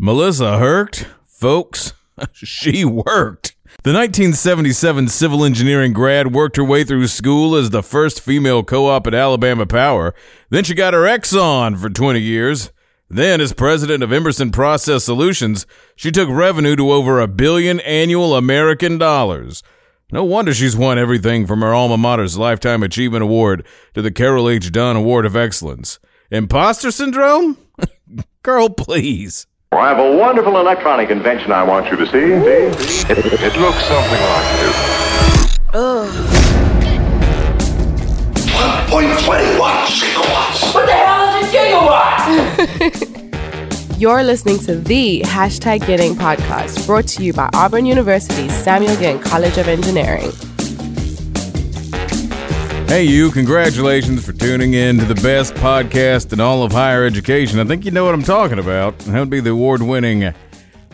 Melissa Herkt, folks, she worked. The 1977 civil engineering grad worked her way through school as the first female co op at Alabama Power. Then she got her Exxon for 20 years. Then, as president of Emerson Process Solutions, she took revenue to over a billion annual American dollars. No wonder she's won everything from her alma mater's Lifetime Achievement Award to the Carroll H. Dunn Award of Excellence. Imposter syndrome? Girl, please. I have a wonderful electronic invention I want you to see. see? It, it looks something like this. 1.21 gigawatts. What the hell is a gigawatt? You're listening to the Hashtag Getting podcast, brought to you by Auburn University's Samuel Ginn College of Engineering. Hey, you, congratulations for tuning in to the best podcast in all of higher education. I think you know what I'm talking about. That would be the award winning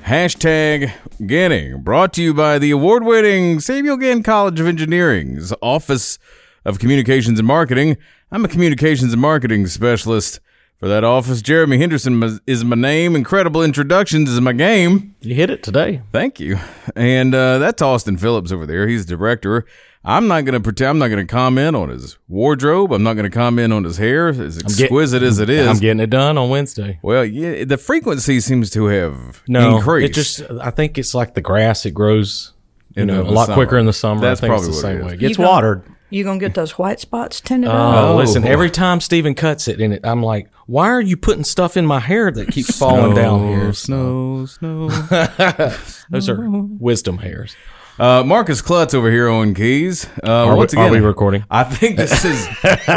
hashtag Getting, brought to you by the award winning Samuel Ginn College of Engineering's Office of Communications and Marketing. I'm a communications and marketing specialist for that office. Jeremy Henderson is my name. Incredible introductions is my game. You hit it today. Thank you. And uh, that's Austin Phillips over there. He's director. I'm not going to pretend. I'm not going to comment on his wardrobe. I'm not going to comment on his hair, as exquisite get, as it is. I'm getting it done on Wednesday. Well, yeah, the frequency seems to have no, increased. It just, I think it's like the grass. It grows, you know, a lot summer. quicker in the summer. That's I think probably it's the what same it way. is. It gets You gonna- watered. You gonna get those white spots tinted Oh, out? listen! boy. Every time Steven cuts it in it, I'm like, "Why are you putting stuff in my hair that keeps falling down here?" Snow, snow. Those are wisdom hairs. Uh, Marcus Klutz over here on keys. Uh, Are, once we, are we recording? I think this is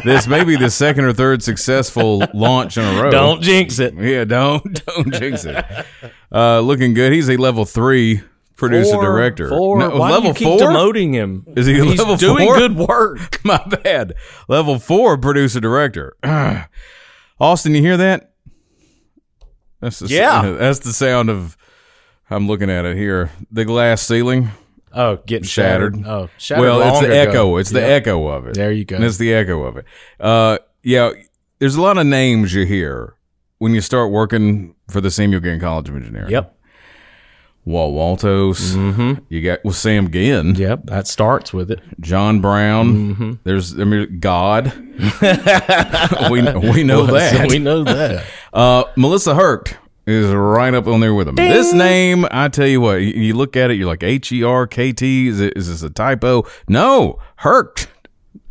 this may be the second or third successful launch in a row. Don't jinx it. Yeah, don't don't jinx it. Uh, looking good. He's a level three producer Four, director. Four. No, Why level do you keep four. demoting him? Is he He's level doing four? good work. My bad. Level four producer director. Austin, you hear that? That's the Yeah. That's the sound of. I'm looking at it here. The glass ceiling. Oh, getting Shattered. shattered. Oh, shattered. well, it's the ago. echo. It's the echo of it. There you go. And it's the echo of it. Uh, yeah. There's a lot of names you hear when you start working for the Samuel Ginn College of Engineering. Yep. Walt Woltosz. Mm-hmm. You got well, Sam Ginn. Yep. That starts with it. John Brown. Mm-hmm. There's I mean God. we we know Well, that. we know that. Uh, Melissa Herkt is right up on there with him. This name, I tell you what, you, you look at it, you're like H E R K T. Is it is this a typo? No, Herkt.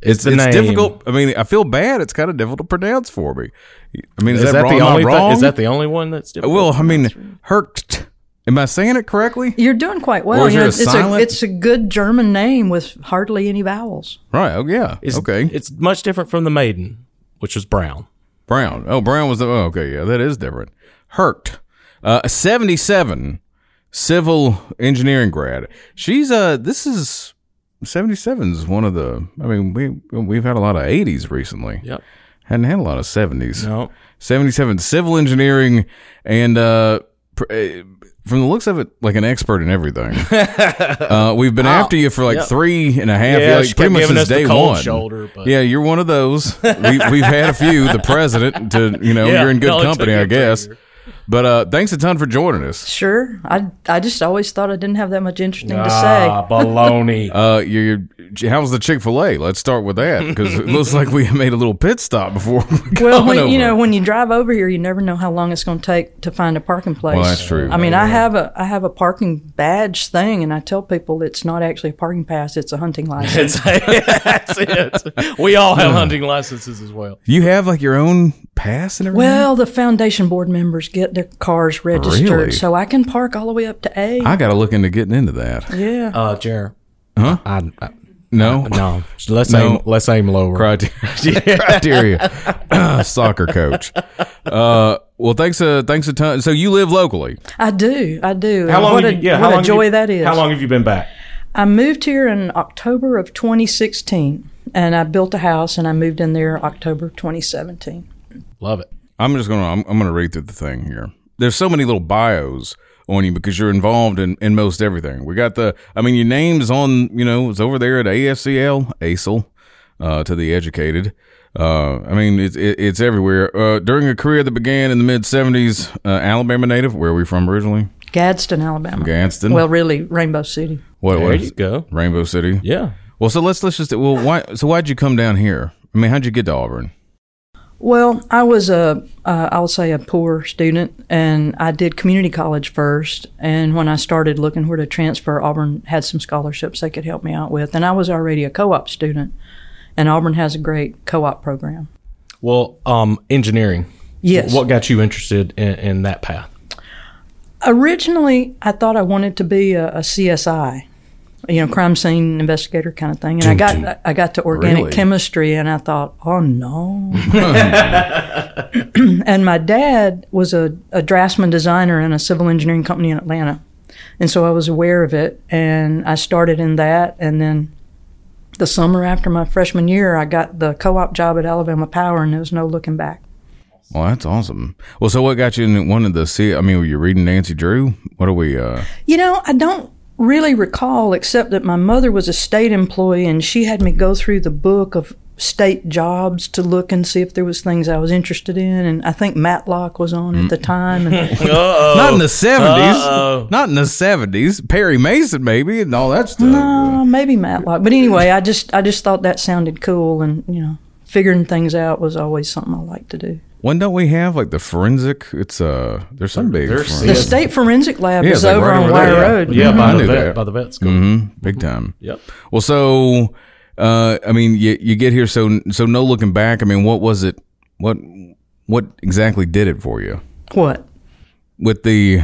It's, the it's name. difficult. I mean, I feel bad. It's kind of difficult to pronounce for me. I mean, is, Is, that, wrong? the only? thi- wrong? is that the only one that's difficult? well? I mean, Herkt. Am I saying it correctly? You're doing quite well. Or is You there know, a it's a it's a good German name with hardly any vowels. Right. Oh yeah. It's, okay. It's much different from the maiden, which was brown. Brown. Oh, Brown was the. Oh, okay, yeah, that is different. Herkt, uh, seventy-seven civil engineering grad. She's uh, this is seventy-seven is one of the. I mean, we we've had a lot of eighties recently. Yep. Hadn't had a lot of seventies. No. Seventy-seven civil engineering and uh. Pr- uh, from the looks of it, like an expert in everything. uh, we've been after you for like Yep. three and a half, Yeah, like pretty much since day one. shoulder, Yeah, you're one of those. we, we've had a few. The president, to you know, Yeah, you're in good no, company, I guess. But uh, thanks a ton for joining us. Sure, I I just always thought I didn't have that much interesting to Ah, say. baloney. Uh, you, you, how's the Chick Fil A? Let's start with that because it looks like we made a little pit stop before. We Well, coming when, you know, when you drive over here, you never know how long it's going to take to find a parking place. Well, that's true. I mean, I have a I have a parking badge thing, and I tell people it's not actually a parking pass; it's a hunting license. It's, that's it. We all have hunting licenses as well. you have like your own pass and everything. well, the foundation board members get their cars registered, Really? so I can park all the way up to A. I got to look into getting into that. yeah. Uh, Jared. Huh? I, I, No, no. Let's No. aim. Let's aim lower. criteria. criteria. Soccer coach. Uh, well, thanks a thanks a ton. So you live locally. I do, I do. How long? What have a, you, yeah, what how a joy you- that is. How long have you been back? I moved here in October of 2016, and I built a house, and I moved in there October 2017. Love it. I'm just gonna I'm, I'm gonna read through the thing here. There's so many little bios on you because you're involved in, in most everything. We got the I mean your name's on you know it's over there at AFCL ASL uh, to the educated. Uh, I mean, it's it, it's everywhere. Uh, during a career that began in the mid '70s, uh, Alabama native. Where are we from originally? Gadsden, Alabama. Gadsden. Well, really, Rainbow City. what There was you go. Rainbow City? Yeah. Well, so let's let's just well, why? So why'd you come down here? I mean, how'd you get to Auburn? Well, I was a, uh, I'll say a poor student, and I did community college first. And when I started looking where to transfer, Auburn had some scholarships they could help me out with. And I was already a co-op student, and Auburn has a great co-op program. Well, um, engineering. Yes. What got you interested in, in that path? Originally, I thought I wanted to be a, a CSI, you know, crime scene investigator kind of thing. And I got I got to organic Really? chemistry, and I thought, oh no. and my dad was a, a draftsman designer in a civil engineering company in Atlanta, and so I was aware of it, and I started in that, and then. The summer after my freshman year, I got the co-op job at Alabama Power, and there was no looking back. Well, that's awesome. Well, so what got you in wanted to see? I mean, were you reading Nancy Drew? What are we? uh You know, I don't really recall except that my mother was a state employee and she had me go through the book of state jobs to look and see if there was things I was interested in and I think Matlock was on at the time and Not in the 70s. Uh-oh. Not in the seventies. Perry Mason, maybe, and all that stuff. uh, maybe Matlock. But anyway, I just I just thought that sounded cool and, you know, figuring things out was always something I liked to do. When don't we have like the forensic? It's uh, there's some big There's- forensic. The state forensic lab Yeah, is like over right on Wire. Road. Yeah, I by the knew vet, that. by the vet school. hmm big time. Yep. Well, so uh, I mean, you you get here, so so no looking back. I mean, what was it? What what exactly did it for you What? with the,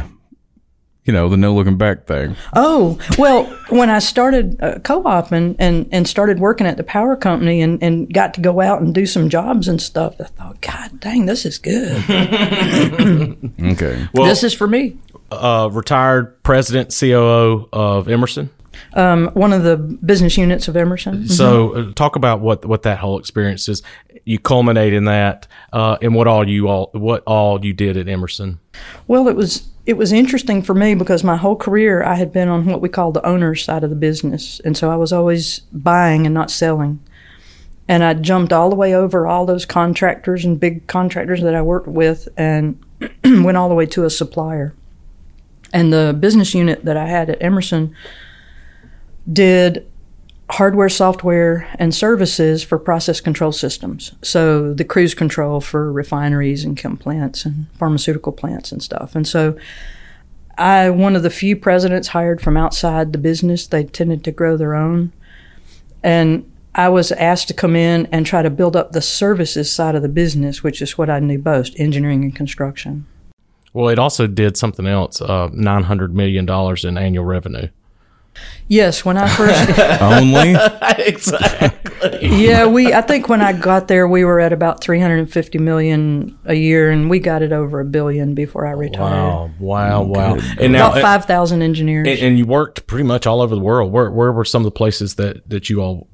you know, the no looking back thing? Oh, well, when I started uh, co-op and, and, and started working at the power company and, and got to go out and do some jobs and stuff, I thought, God dang, this is good. Okay. Well, this is for me. uh, retired president, COO of Emerson. Um, one of the business units of Emerson. So, uh, talk about what what that whole experience is. You culminate in that, uh, and what all you all what all you did at Emerson. Well, it was it was interesting for me because my whole career I had been on what we call the owner's side of the business, and so I was always buying and not selling. And I jumped all the way over all those contractors and big contractors that I worked with, and went all the way to a supplier. And the business unit that I had at Emerson did hardware, software, and services for process control systems. So the cruise control for refineries and chem plants and pharmaceutical plants and stuff. And so I one of the few presidents hired from outside the business. They tended to grow their own. And I was asked to come in and try to build up the services side of the business, which is what I knew most, engineering and construction. Well, it also did something else. Uh, Nine hundred million dollars in annual revenue. Yes, when I first Only exactly. yeah, we. I think when I got there, we were at about three hundred and fifty million a year, and we got it over a billion before I retired. Wow! Wow! Wow! And now, About five thousand engineers. and, and you worked pretty much all over the world. Where where were some of the places that that you all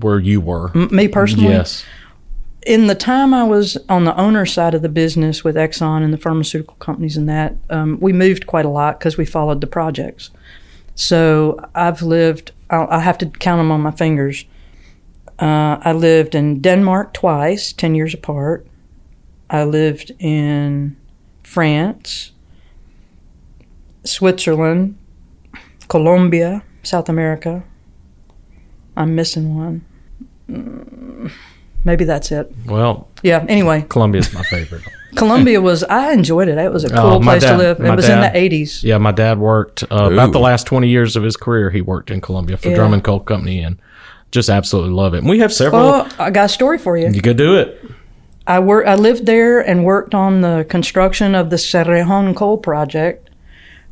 where you were? Me personally, Yes. in the time I was on the owner side of the business with Exxon and the pharmaceutical companies and that, um, we moved quite a lot because we followed the projects. So I've lived, I'll, I have to count them on my fingers. Uh, I lived in Denmark twice, 10 years apart. I lived in France, Switzerland, Colombia, South America. I'm missing one. Mm, Maybe that's it. Well, Yeah. Anyway, Colombia's my favorite. Colombia was. I enjoyed it. It was a cool Oh, my place dad- to live. It was dad- in the '80s. Yeah, my dad worked uh, about the last twenty years of his career. He worked in Colombia for Yeah. Drummond Coal Company, and just absolutely love it. And we have several. Well, I got a story for you. you could do it. I work. I lived there and worked on the construction of the Cerrejón coal project,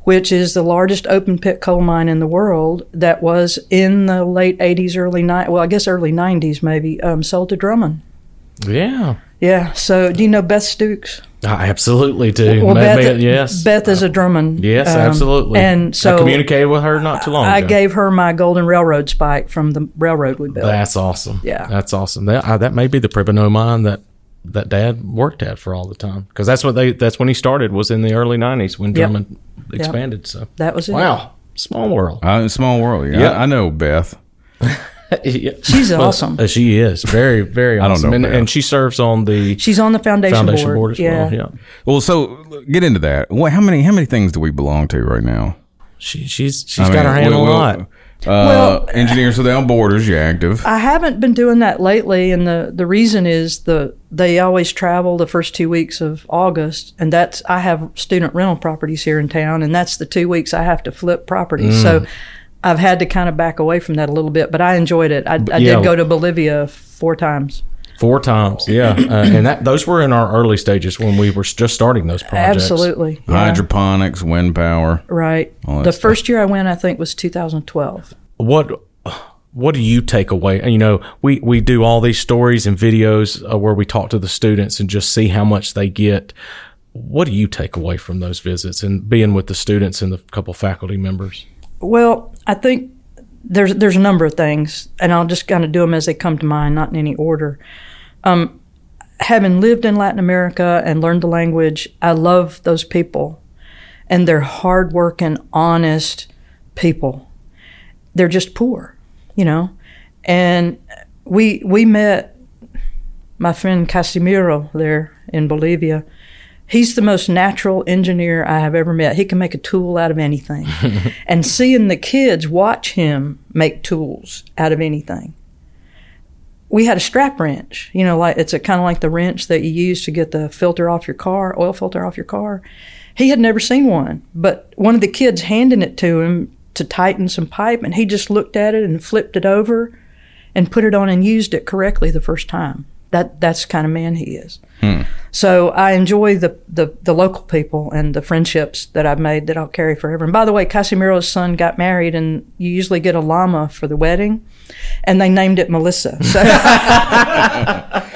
which is the largest open pit coal mine in the world. That was in the late '80s, early '90s. Well, I guess early '90s maybe. Um, sold to Drummond. Yeah, Yeah. So, do you know Beth Stukes? I absolutely do. Well, Beth, ma- yes, Beth is a Drummond. yes, um, absolutely. And so I communicated with her not too long I ago. gave her my golden railroad spike from the railroad we built. That's awesome. Yeah. that's awesome. That uh, that may be the Pribbenow mine that that Dad worked at for all the time because that's what they that's when he started was in the early '90s when Drummond expanded. So That was it. wow, small world. uh, small world. Yeah, Yeah. I, I know Beth. Yeah. She's awesome. Uh, she is very, very I don't awesome. know and, and she serves on the She's on the foundation, foundation board. board, as yeah. well. Yeah. Well, so get into that. What? How many? How many things do we belong to right now? She, she's she's I got mean, her hand we- on a we- Uh, Well- Engineers Without Borders, you're active. I haven't been doing that lately, and the, the reason is the they always travel the first two weeks of August, and that's I have student rental properties here in town, and that's the two weeks I have to flip properties. Mm. So I've had to kind of back away from that a little bit, but I enjoyed it. I, I yeah. did go to Bolivia four times. Four times, yeah, uh, and that those were in our early stages when we were just starting those projects. Absolutely, yeah. Hydroponics, wind power. right. The stuff. first year I went, I think, was 2012. What what do you take away? And, You know, we we do all these stories and videos uh, where we talk to the students and just see how much they get. What do you take away from those visits and being with the students and the couple faculty members? Well, I think there's there's a number of things, and I'll just kind of do them as they come to mind, not in any order. Um, having lived in Latin America and learned the language, I love those people, and they're hardworking, honest people. They're just poor, you know, and we we met my friend Casimiro there in Bolivia. He's the most natural engineer I have ever met. He can make a tool out of anything. and seeing the kids watch him make tools out of anything. We had a strap wrench, you know, like it's a kind of like the wrench that you use to get the filter off your car, oil filter off your car. He had never seen one, but one of the kids handing it to him to tighten some pipe, and he just looked at it and flipped it over and put it on and used it correctly the first time. That that's the kind of man he is. Hmm. So I enjoy the, the the local people and the friendships that I've made that I'll carry forever. And by the way, Casimiro's son got married, and you usually get a llama for the wedding, and they named it Melissa. So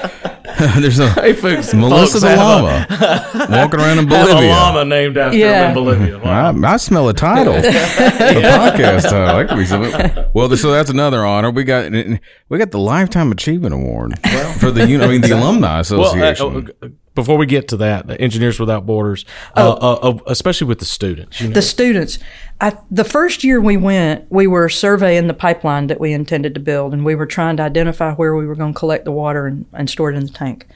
There's a Melissa folks the have a- llama walking around in Have a Bolivia. llama named after Yeah. him in Bolivia. Wow. I, I smell a title, a podcast title. That could be something. Well, so that's another honor. We got we got the lifetime achievement award for the uni- I mean the alumni Well, association. uh, uh, before we get to that, the Engineers Without Borders, uh, uh, uh, especially with the students, you know, the students, I, the first year we went, we were surveying the pipeline that we intended to build, and we were trying to identify where we were going to collect the water and, and store it in the tank.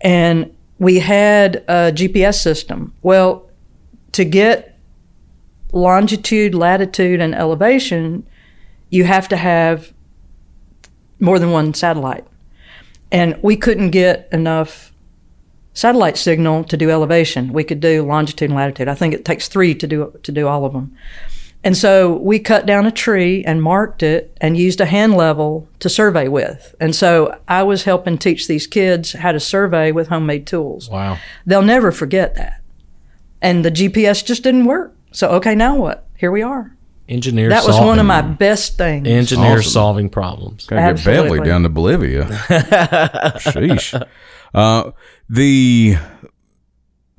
And we had a GPS system. Well, to get longitude, latitude, and elevation, you have to have more than one satellite. And we couldn't get enough satellite signal to do elevation. We could do longitude and latitude. I think it takes three to do to do all of them. And so we cut down a tree and marked it and used a hand level to survey with. And so I was helping teach these kids how to survey with homemade tools. wow. They'll never forget that. And the GPS just didn't work. So okay, now what? Here we are. Engineers That was solving, one of my best things. engineers Awesome. solving problems. Gotta get Beverly Absolutely. down to Bolivia. Sheesh. Uh, the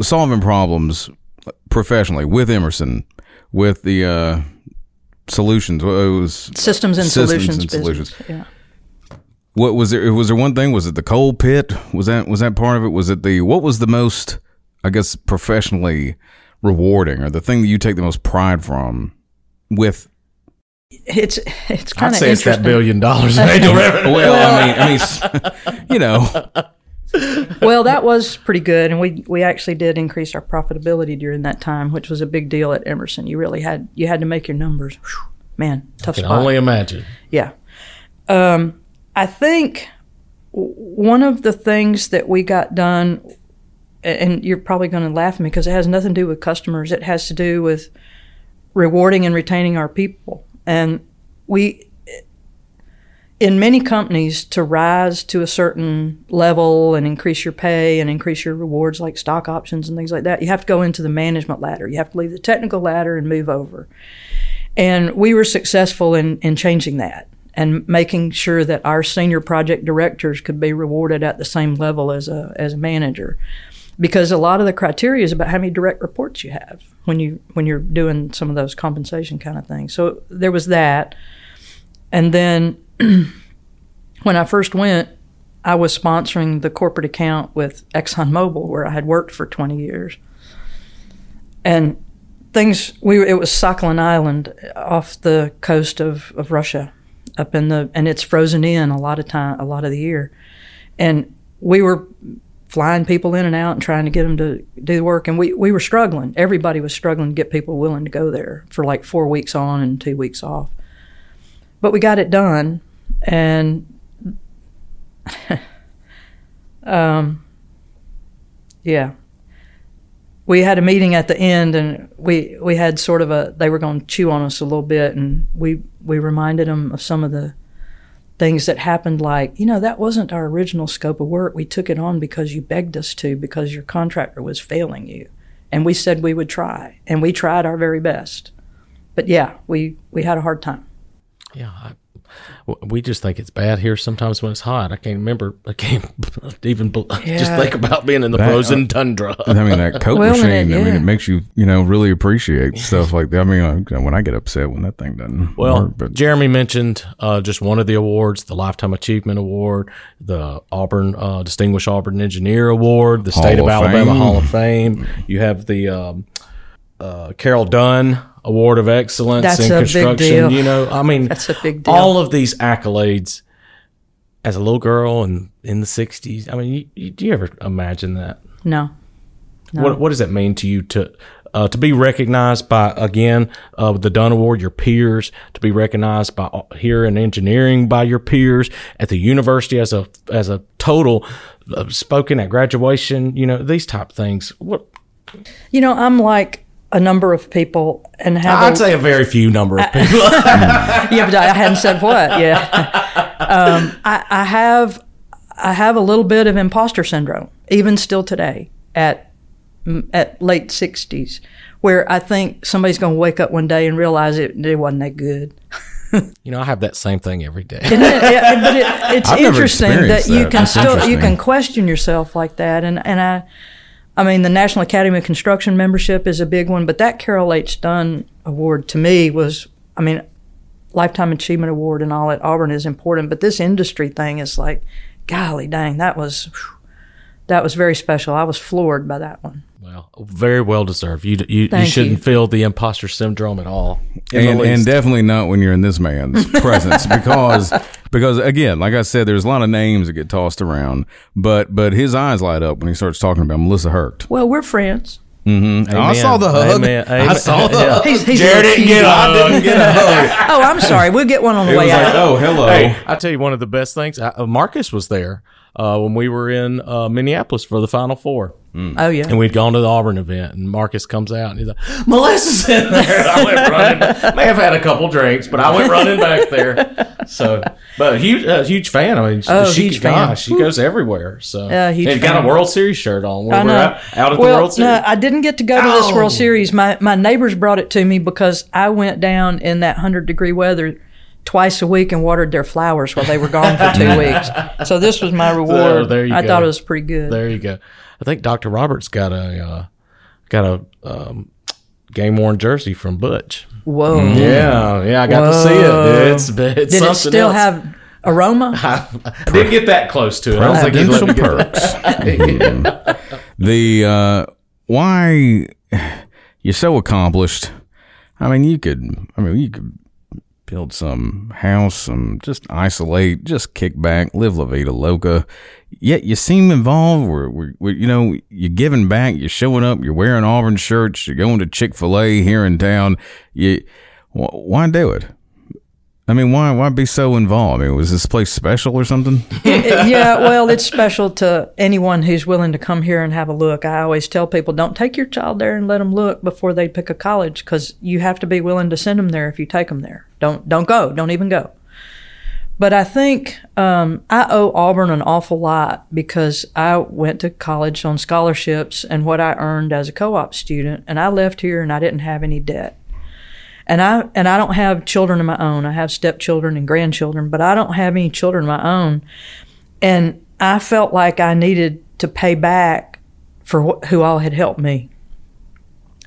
solving problems professionally with Emerson, with the uh, solutions. It was Systems and Systems solutions and solutions. Yeah. what was there? Was there one thing? Was it the coal pit? Was that was that part of it? Was it the what was the most? I guess professionally rewarding, or the thing that you take the most pride from with It's it's kind of. I'd say it's that billion dollars in annual revenue. well, I mean, I mean, you know, well, that was pretty good, and we we actually did increase our profitability during that time, which was a big deal at Emerson. You really had you had to make your numbers. Whew, man, tough can spot. only imagine. yeah. Um, I think one of the things that we got done, and you're probably going to laugh at me because it has nothing to do with customers. It has to do with rewarding and retaining our people, and we in many companies to rise to a certain level and increase your pay and increase your rewards like stock options and things like that, you have to go into the management ladder. You have to leave the technical ladder and move over. And we were successful in, in changing that and making sure that our senior project directors could be rewarded at the same level as a, as a manager. Because a lot of the criteria is about how many direct reports you have when you when you're doing some of those compensation kind of things. So there was that. And then when I first went, I was sponsoring the corporate account with ExxonMobil, where I had worked for 20 years. And things, we it was Sakhalin Island off the coast of, of Russia. up in the and it's frozen in a lot of time, a lot of the year, and we were flying people in and out and trying to get them to do the work, and we we were struggling. Everybody was struggling to get people willing to go there for like four weeks on and two weeks off, but we got it done, and um, yeah. We had a meeting at the end and we we had sort of a they were going to chew on us a little bit and we we reminded them of some of the things that happened like you know that wasn't our original scope of work. We took it on because you begged us to because your contractor was failing you. And we said we would try and we tried our very best. But yeah we we had a hard time. Yeah, I, we just think it's bad here sometimes when it's hot. I can't remember. I can't even bel- just think about being in the That- frozen tundra. I mean, that coat Well, machine. it- I mean, it makes you, you know, really appreciate stuff like that. I mean, uh, you know, when I get upset when that thing doesn't Well, work, but Jeremy mentioned uh, just one of the awards, the Lifetime Achievement Award, the Auburn uh, Distinguished Auburn Engineer Award, the State of of Alabama Fame. Hall of Fame. You have the um, uh, Carroll Dunn Award of Excellence That's in Construction. You know, I mean, That's a big deal. All of these accolades as a little girl and in the '60s. I mean, you, you, do you ever imagine that? no What What does it mean to you to uh, to be recognized by again uh, the Dunn Award, your peers, to be recognized by uh, here in engineering by your peers at the university as a as a total, uh, spoken at graduation, you know these type of things. What you know i'm like a number of people and have I'd a- say a very few number of people. yeah, but I hadn't said what. Yeah, um, I, I have, I have a little bit of imposter syndrome, even still today at at late sixties, where I think somebody's going to wake up one day and realize it, it wasn't that good. you know, I have that same thing every day. Isn't it? But it, it's I've interesting that experienced you can That's still you can question yourself like that, and and I. I mean, the National Academy of Construction membership is a big one, but that Carroll H. Dunn Award to me was, I mean, Lifetime Achievement Award and all at Auburn is important, but this industry thing is like, golly dang, that was, whew, that was very special. I was floored by that one. Well, very well deserved. You you, you shouldn't you. feel the imposter syndrome at all. and, and definitely not when you're in this man's presence because because again like i said there's a lot of names that get tossed around but but his eyes light up when he starts talking about melissa Herkt Well, we're friends. Mm-hmm. i saw the hug Amen. i saw the Yeah. hug He's, he's Jared didn't get cute. a i didn't get a hug Oh, I'm sorry. We'll get one on the it way was like out. oh hello Hey, I tell you, one of the best things. Uh, Marcus was there uh, when we were in uh, Minneapolis for the Final Four, Oh, yeah. and we'd gone to the Auburn event. And Marcus comes out and he's like, "Melissa's in there." I went running. May have had a couple drinks, but I went running back there. So, but a huge, a huge fan. I mean, Oh, she, huge gosh, fan. she goes everywhere. So, Yeah, huge and got a World Series shirt on. When I we're know. out, out at well, the World Series. No, I didn't get to go to this Oh. World Series. My my neighbors brought it to me because I went down in that hundred degree weather twice a week and watered their flowers while they were gone for two weeks. So this was my reward. there you I go. thought it was pretty good. There you go. I think Dr. Roberts got a uh, got a um, game worn jersey from Butch. Whoa. Yeah, yeah, I got to see it. It's, it's Did something it still else. have aroma? I didn't get that close to it. I don't think he'd let me Presidential get that. perks the uh why you're so accomplished i mean you could i mean you could build some house some just isolate just kick back live la vida loca. Yet you seem involved. Where, where, where you know you're giving back you're showing up you're wearing auburn shirts you're going to chick-fil-a here in town. You wh- why do it I mean, why why be so involved? I mean, was this place special or something? yeah, well, it's special to anyone who's willing to come here and have a look. I always tell people don't take your child there and let them look before they pick a college because you have to be willing to send them there if you take them there. Don't don't go. Don't even go. But I think um, I owe Auburn an awful lot because I went to college on scholarships and what I earned as a co-op student, and I left here and I didn't have any debt and I and I don't have children of my own. I have stepchildren and grandchildren, but I don't have any children of my own. And I felt like I needed to pay back for wh- who all had helped me,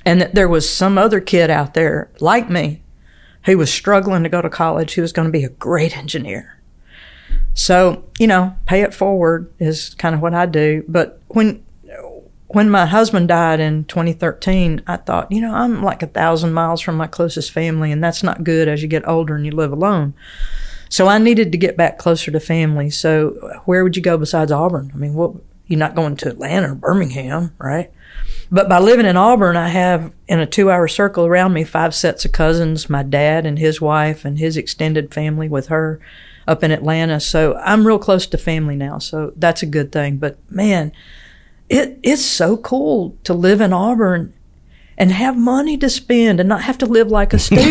and that there was some other kid out there like me who was struggling to go to college who was going to be a great engineer. So you know, pay it forward is kind of what I do. But when when my husband died in 2013, I thought, you know, I'm like a thousand miles from my closest family, and that's not good as you get older and you live alone. So I needed to get back closer to family. So where would you go besides Auburn? I mean, what you're not going to Atlanta or Birmingham, right? But by living in Auburn, I have in a two hour circle around me five sets of cousins, my dad and his wife and his extended family with her up in Atlanta. So I'm real close to family now. So that's a good thing. But man, it it's so cool to live in Auburn and have money to spend and not have to live like a student.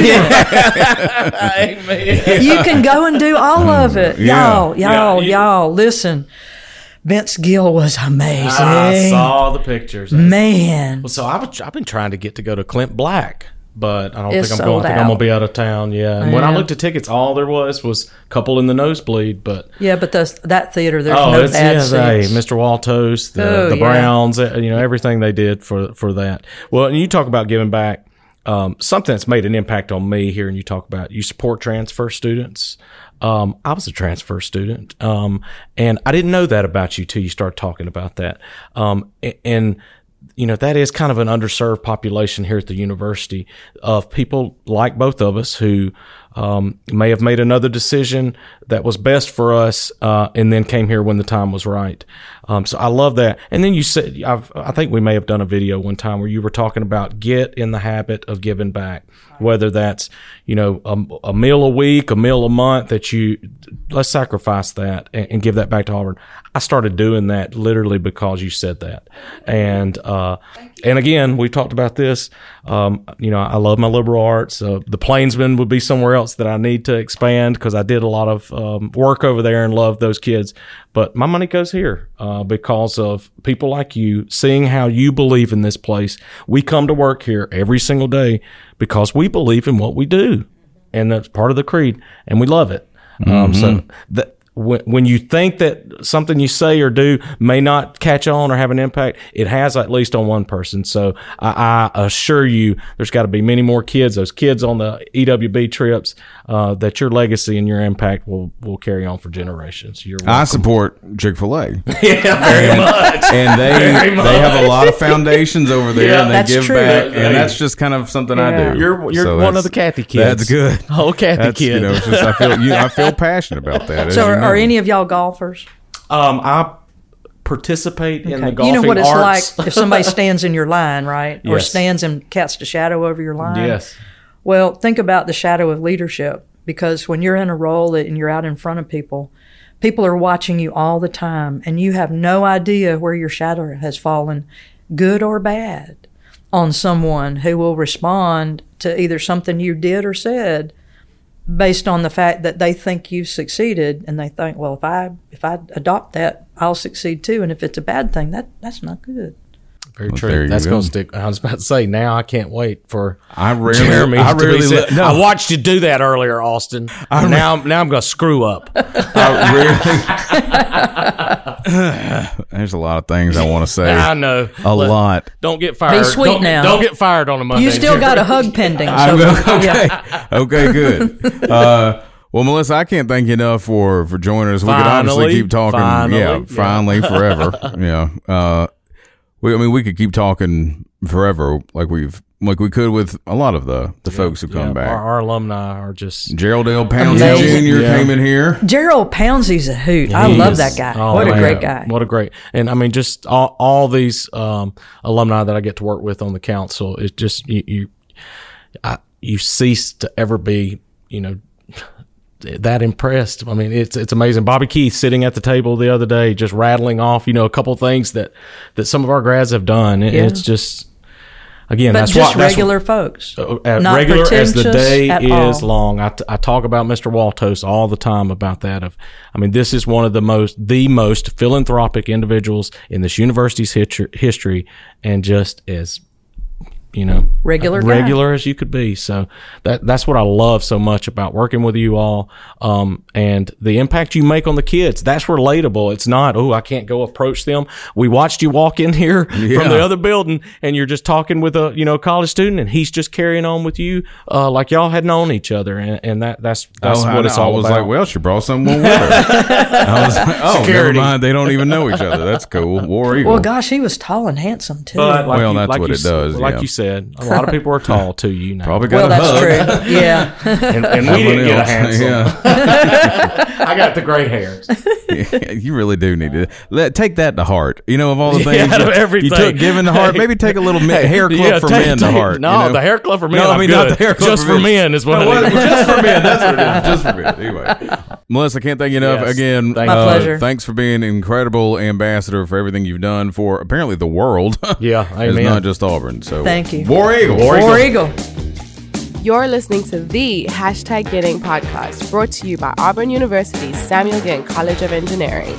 You can go and do all of it. Mm, yeah. Y'all, y'all, you- y'all, listen. Vince Gill was amazing. I saw the pictures. Man. Well, so I've, I've been trying to get to go to Clint Black, but I don't It's think I'm going. I think I'm gonna be out. of town. Yeah. And when I looked at tickets, all there was was a couple in the nosebleed. But Yeah, but the, that theater, there's oh, no it's bad yeah, they. Mr. Woltosz, the, Oh, the. Browns, uh, you know everything they did for for that. Well, and you talk about giving back. Um, something that's made an impact on me here, and you talk about you support transfer students. Um, I was a transfer student, um, and I didn't know that about you till you start talking about that. Um, and you know that is kind of an underserved population here at the university of people like both of us who um, may have made another decision that was best for us uh, and then came here when the time was right. Um, so i love that. And then you said I've, i think we may have done a video one time where you were talking about get in the habit of giving back whether that's you know a, a meal a week a meal a month that you let's sacrifice that and, and give that back to auburn. I started doing that literally because you said that. And uh, and again we talked about this um, you know i love my liberal arts. Uh, the plainsman would be somewhere else that i need to expand because i did a lot of um, work over there and love those kids. But my money goes here uh, because of people like you seeing how you believe in this place. We come to work here every single day because we believe in what we do. And that's part of the creed and we love it. Um, so that when, when you think that something you say or do may not catch on or have an impact, it has at least on one person. So I, I assure you, there's got to be many more kids, those kids on the EWB trips, uh, that your legacy and your impact will, will carry on for generations. You're I support Chick Fil A, yeah, very much. and they Very they have a lot of foundations over there, Yeah. and they That's give true. back, Yeah. and that's just kind of something Yeah. I do. You're you're So one of the Kathy kids. That's good. Oh, Kathy That's kid. you know, just I feel you, I feel passionate about that. as so you are, are any of y'all golfers? um, I participate in the Okay. golfing you know what it's arts. like if somebody stands in your line, right? Or stands and casts a shadow over your line. yes. Well, think about the shadow of leadership because when you're in a role and you're out in front of people, people are watching you all the time and you have no idea where your shadow has fallen, good or bad, on someone who will respond to either something you did or said based on the fact that they think you've succeeded and they think, well, if I if I adopt that, I'll succeed too. And if it's a bad thing, that that's not good. Very there true. That's go. going to stick. I was about to say. Now I can't wait for I rarely, Jeremy. I to be rarely, said- no, I watched you do that earlier, Austin. I now, now I'm going to screw up. I rarely. There's a lot of things I want to say. I know. A Let- lot. Don't get fired. Be sweet don't, now. Don't get fired on a Monday. You still got a hug pending. So, okay. okay, good. Uh, well, Melissa, I can't thank you enough for for joining us. We could obviously keep talking. finally, yeah, yeah. finally, forever. yeah. Uh, we, I mean, we could keep talking forever, like we've like we could with a lot of the the folks who come Yeah, back. Our, our alumni are just. Gerald L. Pouncey Amazing. Jr. Yeah. came in here. Gerald Pouncey's a hoot. I He love is- that guy. oh, what a great guy. What a great, and I mean, just all, all these um, alumni that I get to work with on the council. It's just you, you, I, you cease to ever be, you know, that impressed. I mean, it's it's amazing. Bobby Keith sitting at the table the other day, just rattling off, you know, a couple things that that some of our grads have done. It- Yeah. It's just. Again, but that's just why that's regular folks. uh, Not regular as the day is all. long. I, t- I talk about Mr. Woltosz all the time about that. Of, I mean, this is one of the most, the most philanthropic individuals in this university's history, history and just as, you know, Regular guy. regular as you could be. So that that's what I love so much about working with you all, um, and the impact you make on the kids. That's relatable. It's not, oh, I can't go approach them. We watched you walk in here from the other building, and you're just talking with a you know college student, and he's just carrying on with you uh, like y'all had known each other, and, and that that's that's oh, what I, it's I was about. like, well, she brought someone with her. I was like, oh, never Security. mind. They don't even know each other. That's cool. War Eagle. Well, gosh, he was tall and handsome too. But like Well, you, that's like what you it s- does, Like yeah. you said, said, a lot of people are tall to you now. Probably got Well, a that's hug. true. Yeah. and, and we didn't get a handsome. Yeah. I got the gray hairs. you really do need to let take that to heart. You know, of all the Yeah, things out of you, everything. you took giving to heart, maybe take a little mi- hair club Yeah, for take- men to heart. No, you know? the hair club for men. No, I I'm mean good. not the hair club Just for for men is what No, I what- just for men. That's what it is. Just for men. Anyway, Melissa, can't thank you enough. Yes, Again, thank My uh, pleasure. Thanks for being an incredible ambassador for everything you've done for apparently the world. Yeah, it's amen. not just Auburn. So Thank you. War Eagle. War Eagle. You're listening to the Hashtag Getting podcast, brought to you by Auburn University's Samuel Ginn College of Engineering.